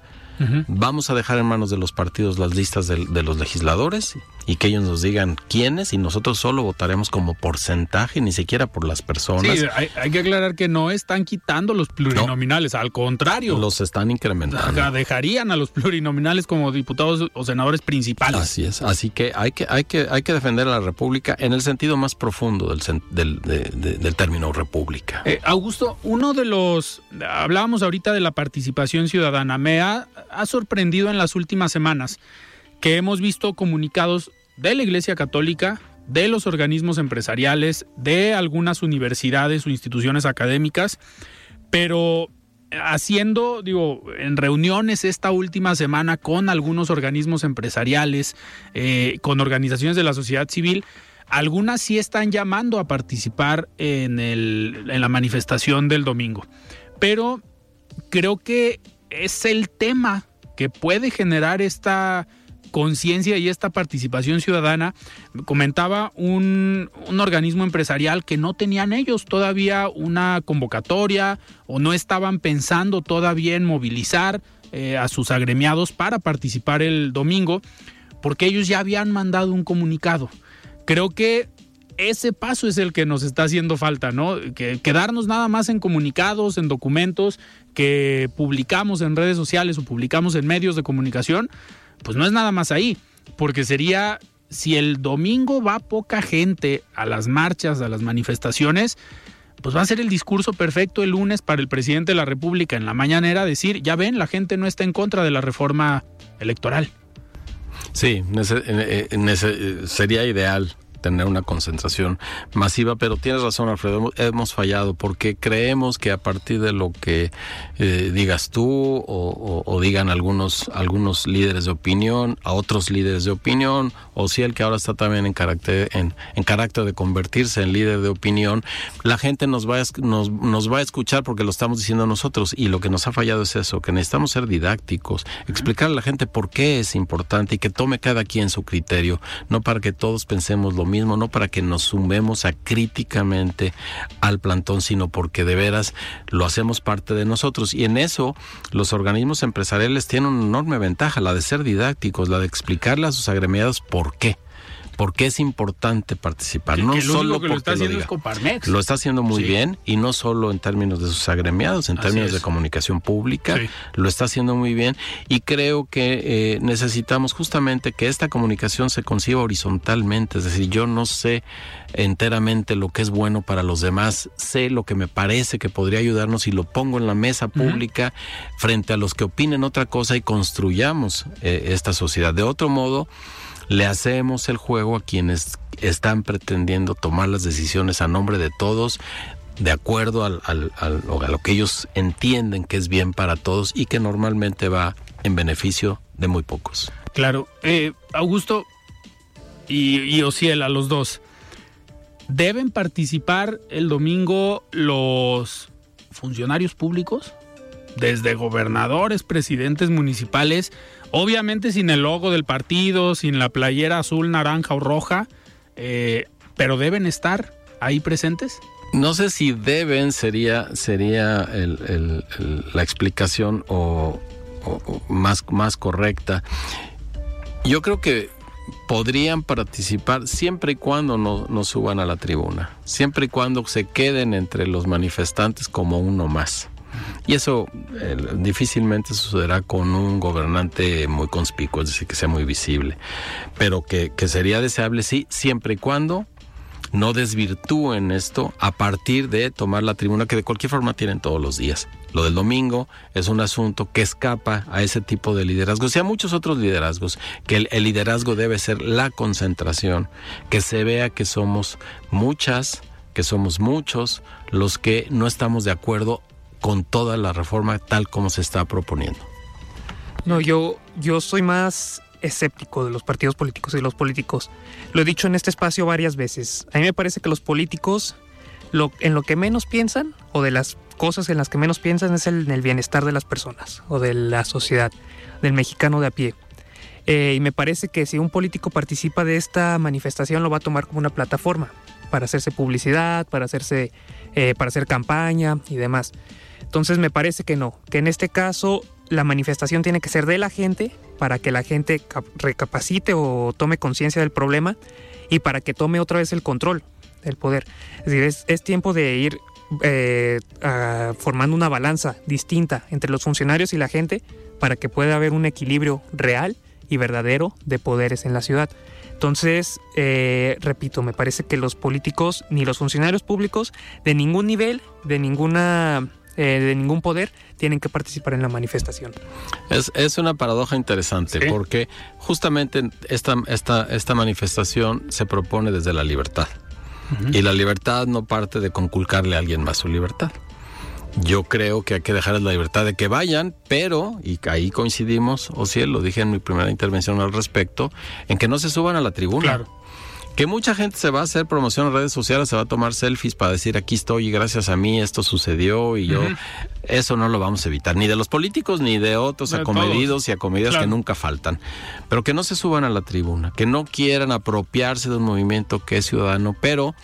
Vamos a dejar en manos de los partidos las listas de, los legisladores y que ellos nos digan quiénes y nosotros solo votaremos como porcentaje, ni siquiera por las personas. Sí, hay, que aclarar que no están quitando los plurinominales, al contrario. Los están incrementando. dejarían a los plurinominales como diputados o senadores principales. Así es, así que hay que, hay que, hay que defender a la República en el sentido más profundo del, del, término República. Eh, Augusto, uno de los, hablábamos ahorita de la participación ciudadana, me ha ha sorprendido en las últimas semanas que hemos visto comunicados de la Iglesia Católica, de los organismos empresariales, de algunas universidades o instituciones académicas, pero haciendo, digo, en reuniones esta última semana con algunos organismos empresariales, eh, con organizaciones de la sociedad civil, algunas sí están llamando a participar en, en la manifestación del domingo. Pero creo que es el tema que puede generar esta conciencia y esta participación ciudadana. Comentaba un, organismo empresarial que no tenían ellos todavía una convocatoria o no estaban pensando todavía en movilizar eh, a sus agremiados para participar el domingo, porque ellos ya habían mandado un comunicado. Creo que ese paso es el que nos está haciendo falta, ¿no? Que quedarnos nada más en comunicados, en documentos que publicamos en redes sociales o publicamos en medios de comunicación, pues no es nada más ahí, porque sería si el domingo va poca gente a las marchas, a las manifestaciones, pues va a ser el discurso perfecto el lunes para el presidente de la República en la mañanera decir, ya ven, la gente no está en contra de la reforma electoral. Sí, eh, sería ideal tener una concentración masiva, pero tienes razón, Alfredo, hemos fallado porque creemos que a partir de lo que eh, digas tú o, digan algunos, algunos líderes de opinión, a otros líderes de opinión, o si el que ahora está también en carácter, en, en carácter de convertirse en líder de opinión, la gente nos va, a, nos, nos va a escuchar porque lo estamos diciendo nosotros y lo que nos ha fallado es eso, que necesitamos ser didácticos, explicar a la gente por qué es importante y que tome cada quien su criterio, no para que todos pensemos lo mismo, no para que nos sumemos a críticamente al plantón, sino porque de veras lo hacemos parte de nosotros. Y en eso los organismos empresariales tienen una enorme ventaja, la de ser didácticos, la de explicarle a sus agremiados por qué porque es importante participar. no solo que lo está haciendo es Coparmex. Lo está haciendo muy bien y no solo en términos de sus agremiados, en términos de comunicación pública, lo está haciendo muy bien y creo que eh, necesitamos justamente que esta comunicación se conciba horizontalmente, es decir, yo no sé enteramente lo que es bueno para los demás, sé lo que me parece que podría ayudarnos y lo pongo en la mesa pública frente a los que opinen otra cosa y construyamos eh, esta sociedad. De otro modo, le hacemos el juego a quienes están pretendiendo tomar las decisiones a nombre de todos, de acuerdo a lo que ellos entienden que es bien para todos y que normalmente va en beneficio de muy pocos. Claro. Eh, Augusto y, y a los dos, ¿deben participar el domingo los funcionarios públicos? Desde gobernadores, presidentes municipales, Obviamente sin el logo del partido, sin la playera azul, naranja o roja, eh, pero deben estar ahí presentes. No sé si deben sería sería la explicación o, más, más correcta. Yo creo que podrían participar siempre y cuando no, no, suban a la tribuna, siempre y cuando se queden entre los manifestantes como uno más. Y eso eh, difícilmente sucederá con un gobernante muy conspicuo, es decir, que sea muy visible. Pero que, que sería deseable, sí, siempre y cuando no desvirtúen esto a partir de tomar la tribuna que de cualquier forma tienen todos los días. Lo del domingo es un asunto que escapa a ese tipo de liderazgos y a muchos otros liderazgos, que el, el, liderazgo debe ser la concentración, que se vea que somos muchas, que somos muchos los que no estamos de acuerdo con toda la reforma tal como se está proponiendo. No, yo, yo soy más escéptico de los partidos políticos y de los políticos. Lo he dicho en este espacio varias veces. A mí me parece que los políticos en lo que menos piensan o de las cosas en las que menos piensan es en el bienestar de las personas o de la sociedad, del mexicano de a pie. Eh, y me parece que si un político participa de esta manifestación lo va a tomar como una plataforma para hacerse publicidad, para hacerse, eh, para hacer campaña y demás. Entonces me parece que no, que en este caso la manifestación tiene que ser de la gente para que la gente recapacite o tome conciencia del problema y para que tome otra vez el control del poder. Es decir, es, tiempo de ir eh, formando una balanza distinta entre los funcionarios y la gente para que pueda haber un equilibrio real y verdadero de poderes en la ciudad. Entonces, eh, repito, me parece que los políticos ni los funcionarios públicos de ningún nivel, de ninguna eh, de ningún poder tienen que participar en la manifestación. Es, es una paradoja interesante porque justamente esta, esta, esta manifestación se propone desde la libertad. Y la libertad no parte de conculcarle a alguien más su libertad. Yo creo que hay que dejarles la libertad de que vayan, pero, y ahí coincidimos, o si lo dije en mi primera intervención al respecto, en que no se suban a la tribuna. Claro. Que mucha gente se va a hacer promoción en redes sociales, se va a tomar selfies para decir aquí estoy y gracias a mí esto sucedió y yo. Eso no lo vamos a evitar, ni de los políticos ni de otros acomedidos y acomedidas que nunca faltan. Pero que no se suban a la tribuna, que no quieran apropiarse de un movimiento que es ciudadano, pero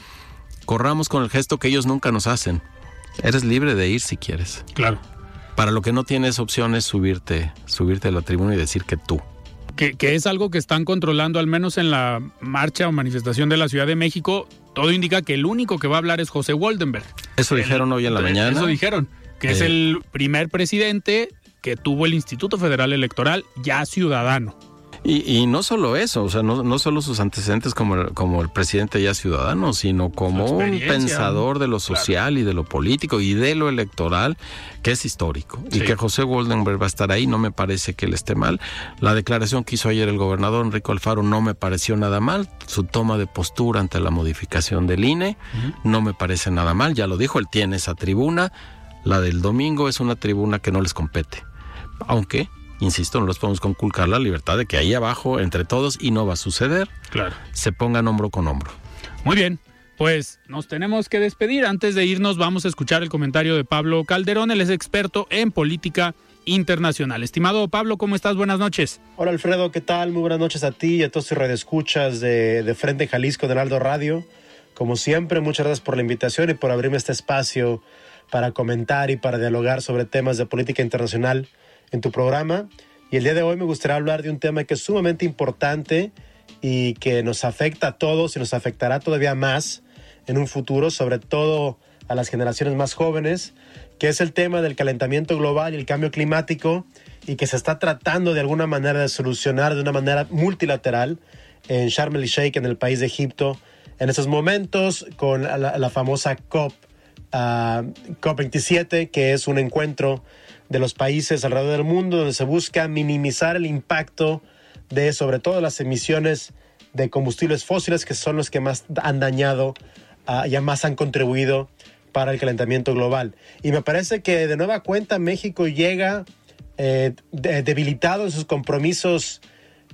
corramos con el gesto que ellos nunca nos hacen. Eres libre de ir si quieres. Claro. Para lo que no tienes opción es subirte, subirte a la tribuna y decir que tú que, es algo que están controlando, al menos en la marcha o manifestación de la Ciudad de México. Todo indica que el único que va a hablar es José Waldenberg. Eso dijeron hoy en la mañana. Eso dijeron, que es eh. el primer presidente que tuvo el Instituto Federal Electoral ya ciudadano. Y, no solo eso, o sea, no, no solo sus antecedentes como el, como el presidente ya ciudadano, sino como un pensador de lo social y de lo político y de lo electoral, que es histórico. Y que José Goldenberg va a estar ahí, no me parece que él esté mal. La declaración que hizo ayer el gobernador Enrico Alfaro no me pareció nada mal. Su toma de postura ante la modificación del INE no me parece nada mal. Ya lo dijo, él tiene esa tribuna. La del domingo es una tribuna que no les compete. Aunque insisto, no les podemos conculcar la libertad de que ahí abajo, entre todos, y no va a suceder, claro. se pongan hombro con hombro. Muy bien, pues nos tenemos que despedir. Antes de irnos, vamos a escuchar el comentario de Pablo Calderón, él es experto en política internacional. Estimado Pablo, ¿cómo estás? Buenas noches. Hola Alfredo, ¿qué tal? Muy buenas noches a ti y a todos tus radioescuchas de, de Frente Jalisco de Aldo Radio. Como siempre, muchas gracias por la invitación y por abrirme este espacio para comentar y para dialogar sobre temas de política internacional en tu programa. Y el día de hoy me gustaría hablar de un tema que es sumamente importante y que nos afecta a todos y nos afectará todavía más en un futuro, sobre todo a las generaciones más jóvenes, que es el tema del calentamiento global y el cambio climático y que se está tratando de alguna manera de solucionar de una manera multilateral en Sharm el Sheikh, en el país de Egipto, en esos momentos con la, famosa COP, uh, COP27, que es un encuentro de los países alrededor del mundo donde se busca minimizar el impacto de sobre todo las emisiones de combustibles fósiles que son los que más han dañado uh, ya más han contribuido para el calentamiento global. Y me parece que de nueva cuenta México llega eh, debilitado en sus compromisos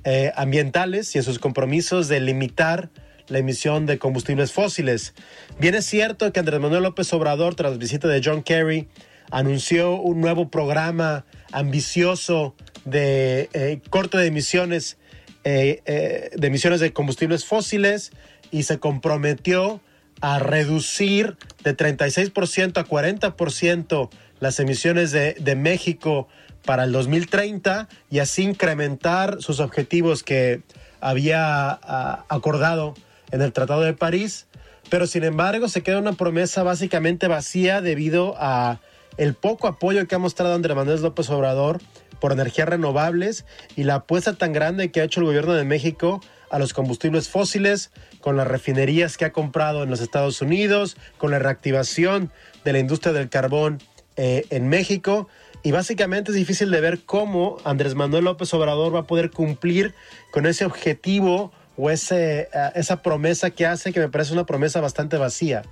eh, ambientales y en sus compromisos de limitar la emisión de combustibles fósiles. Bien es cierto que Andrés Manuel López Obrador, tras la visita de John Kerry, anunció un nuevo programa ambicioso de eh, corte de emisiones, de emisiones de combustibles fósiles y se comprometió a reducir de 36% a 40% las emisiones de, de, México para el 2030 y así incrementar sus objetivos que había uh, acordado en el Tratado de París. Pero sin embargo se queda una promesa básicamente vacía debido a el poco apoyo que ha mostrado Andrés Manuel López Obrador por energías renovables y la apuesta tan grande que ha hecho el gobierno de México a los combustibles fósiles, con las refinerías que ha comprado en los Estados Unidos, con la reactivación de la industria del carbón eh, en México. Y básicamente es difícil de ver cómo Andrés Manuel López Obrador va a poder cumplir con ese objetivo o uh, esa promesa que hace, que me parece una promesa bastante vacía.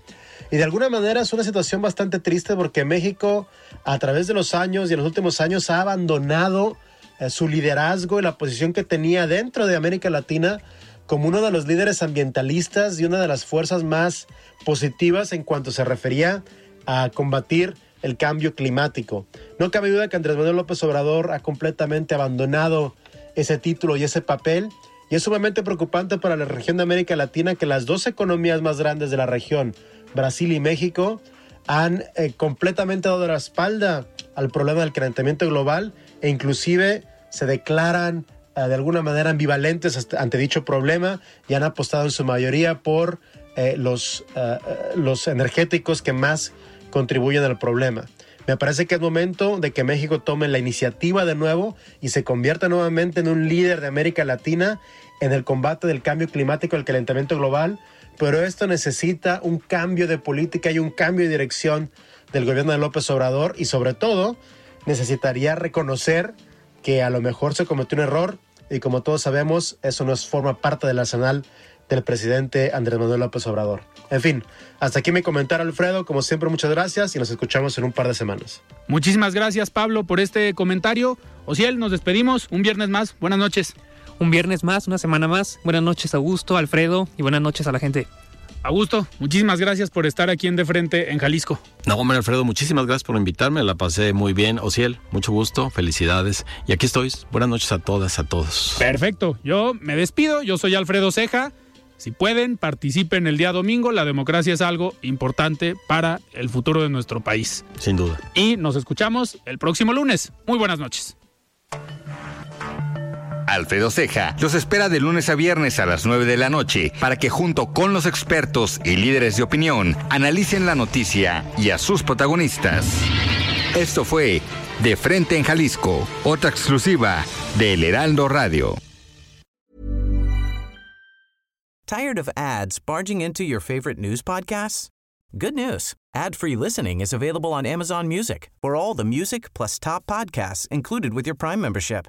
Y de alguna manera es una situación bastante triste porque México a través de los años y en los últimos años ha abandonado eh, su liderazgo y la posición que tenía dentro de América Latina como uno de los líderes ambientalistas y una de las fuerzas más positivas en cuanto se refería a combatir el cambio climático. No cabe duda que Andrés Manuel López Obrador ha completamente abandonado ese título y ese papel y es sumamente preocupante para la región de América Latina que las dos economías más grandes de la región, Brasil y México, han eh, completamente dado la espalda al problema del calentamiento global e inclusive se declaran uh, de alguna manera ambivalentes ante dicho problema y han apostado en su mayoría por eh, los, los energéticos que más contribuyen al problema. Me parece que es momento de que México tome la iniciativa de nuevo y se convierta nuevamente en un líder de América Latina en el combate del cambio climático, el calentamiento global, pero esto necesita un cambio de política y un cambio de dirección del gobierno de López Obrador y sobre todo necesitaría reconocer que a lo mejor se cometió un error y como todos sabemos, eso no forma parte del arsenal del presidente Andrés Manuel López Obrador. En fin, hasta aquí mi comentario, Alfredo. Como siempre, muchas gracias y nos escuchamos en un par de semanas. Muchísimas gracias, Pablo, por este comentario. Ociel, nos despedimos. Un viernes más. Buenas noches. Un viernes más, una semana más. Buenas noches, Augusto, Alfredo, y buenas noches a la gente. Augusto, muchísimas gracias por estar aquí en De Frente en Jalisco. No, hombre, Alfredo, muchísimas gracias por invitarme. La pasé muy bien. Ociel, mucho gusto, felicidades. Y aquí estoy. Buenas noches a todas, a todos. Perfecto. Yo me despido. Yo soy Alfredo Ceja. Si pueden, participen el día domingo. La democracia es algo importante para el futuro de nuestro país. Sin duda. Y nos escuchamos el próximo lunes. Muy buenas noches. Alfredo Ceja los espera de lunes a viernes a las 9 de la noche para que junto con los expertos y líderes de opinión analicen la noticia y a sus protagonistas. Esto fue De Frente en Jalisco, otra exclusiva de El Heraldo Radio. Tired of ads barging into your favorite news podcasts? Good news. Ad-free listening is available on Amazon Music. For all the music plus top podcasts included with your Prime membership.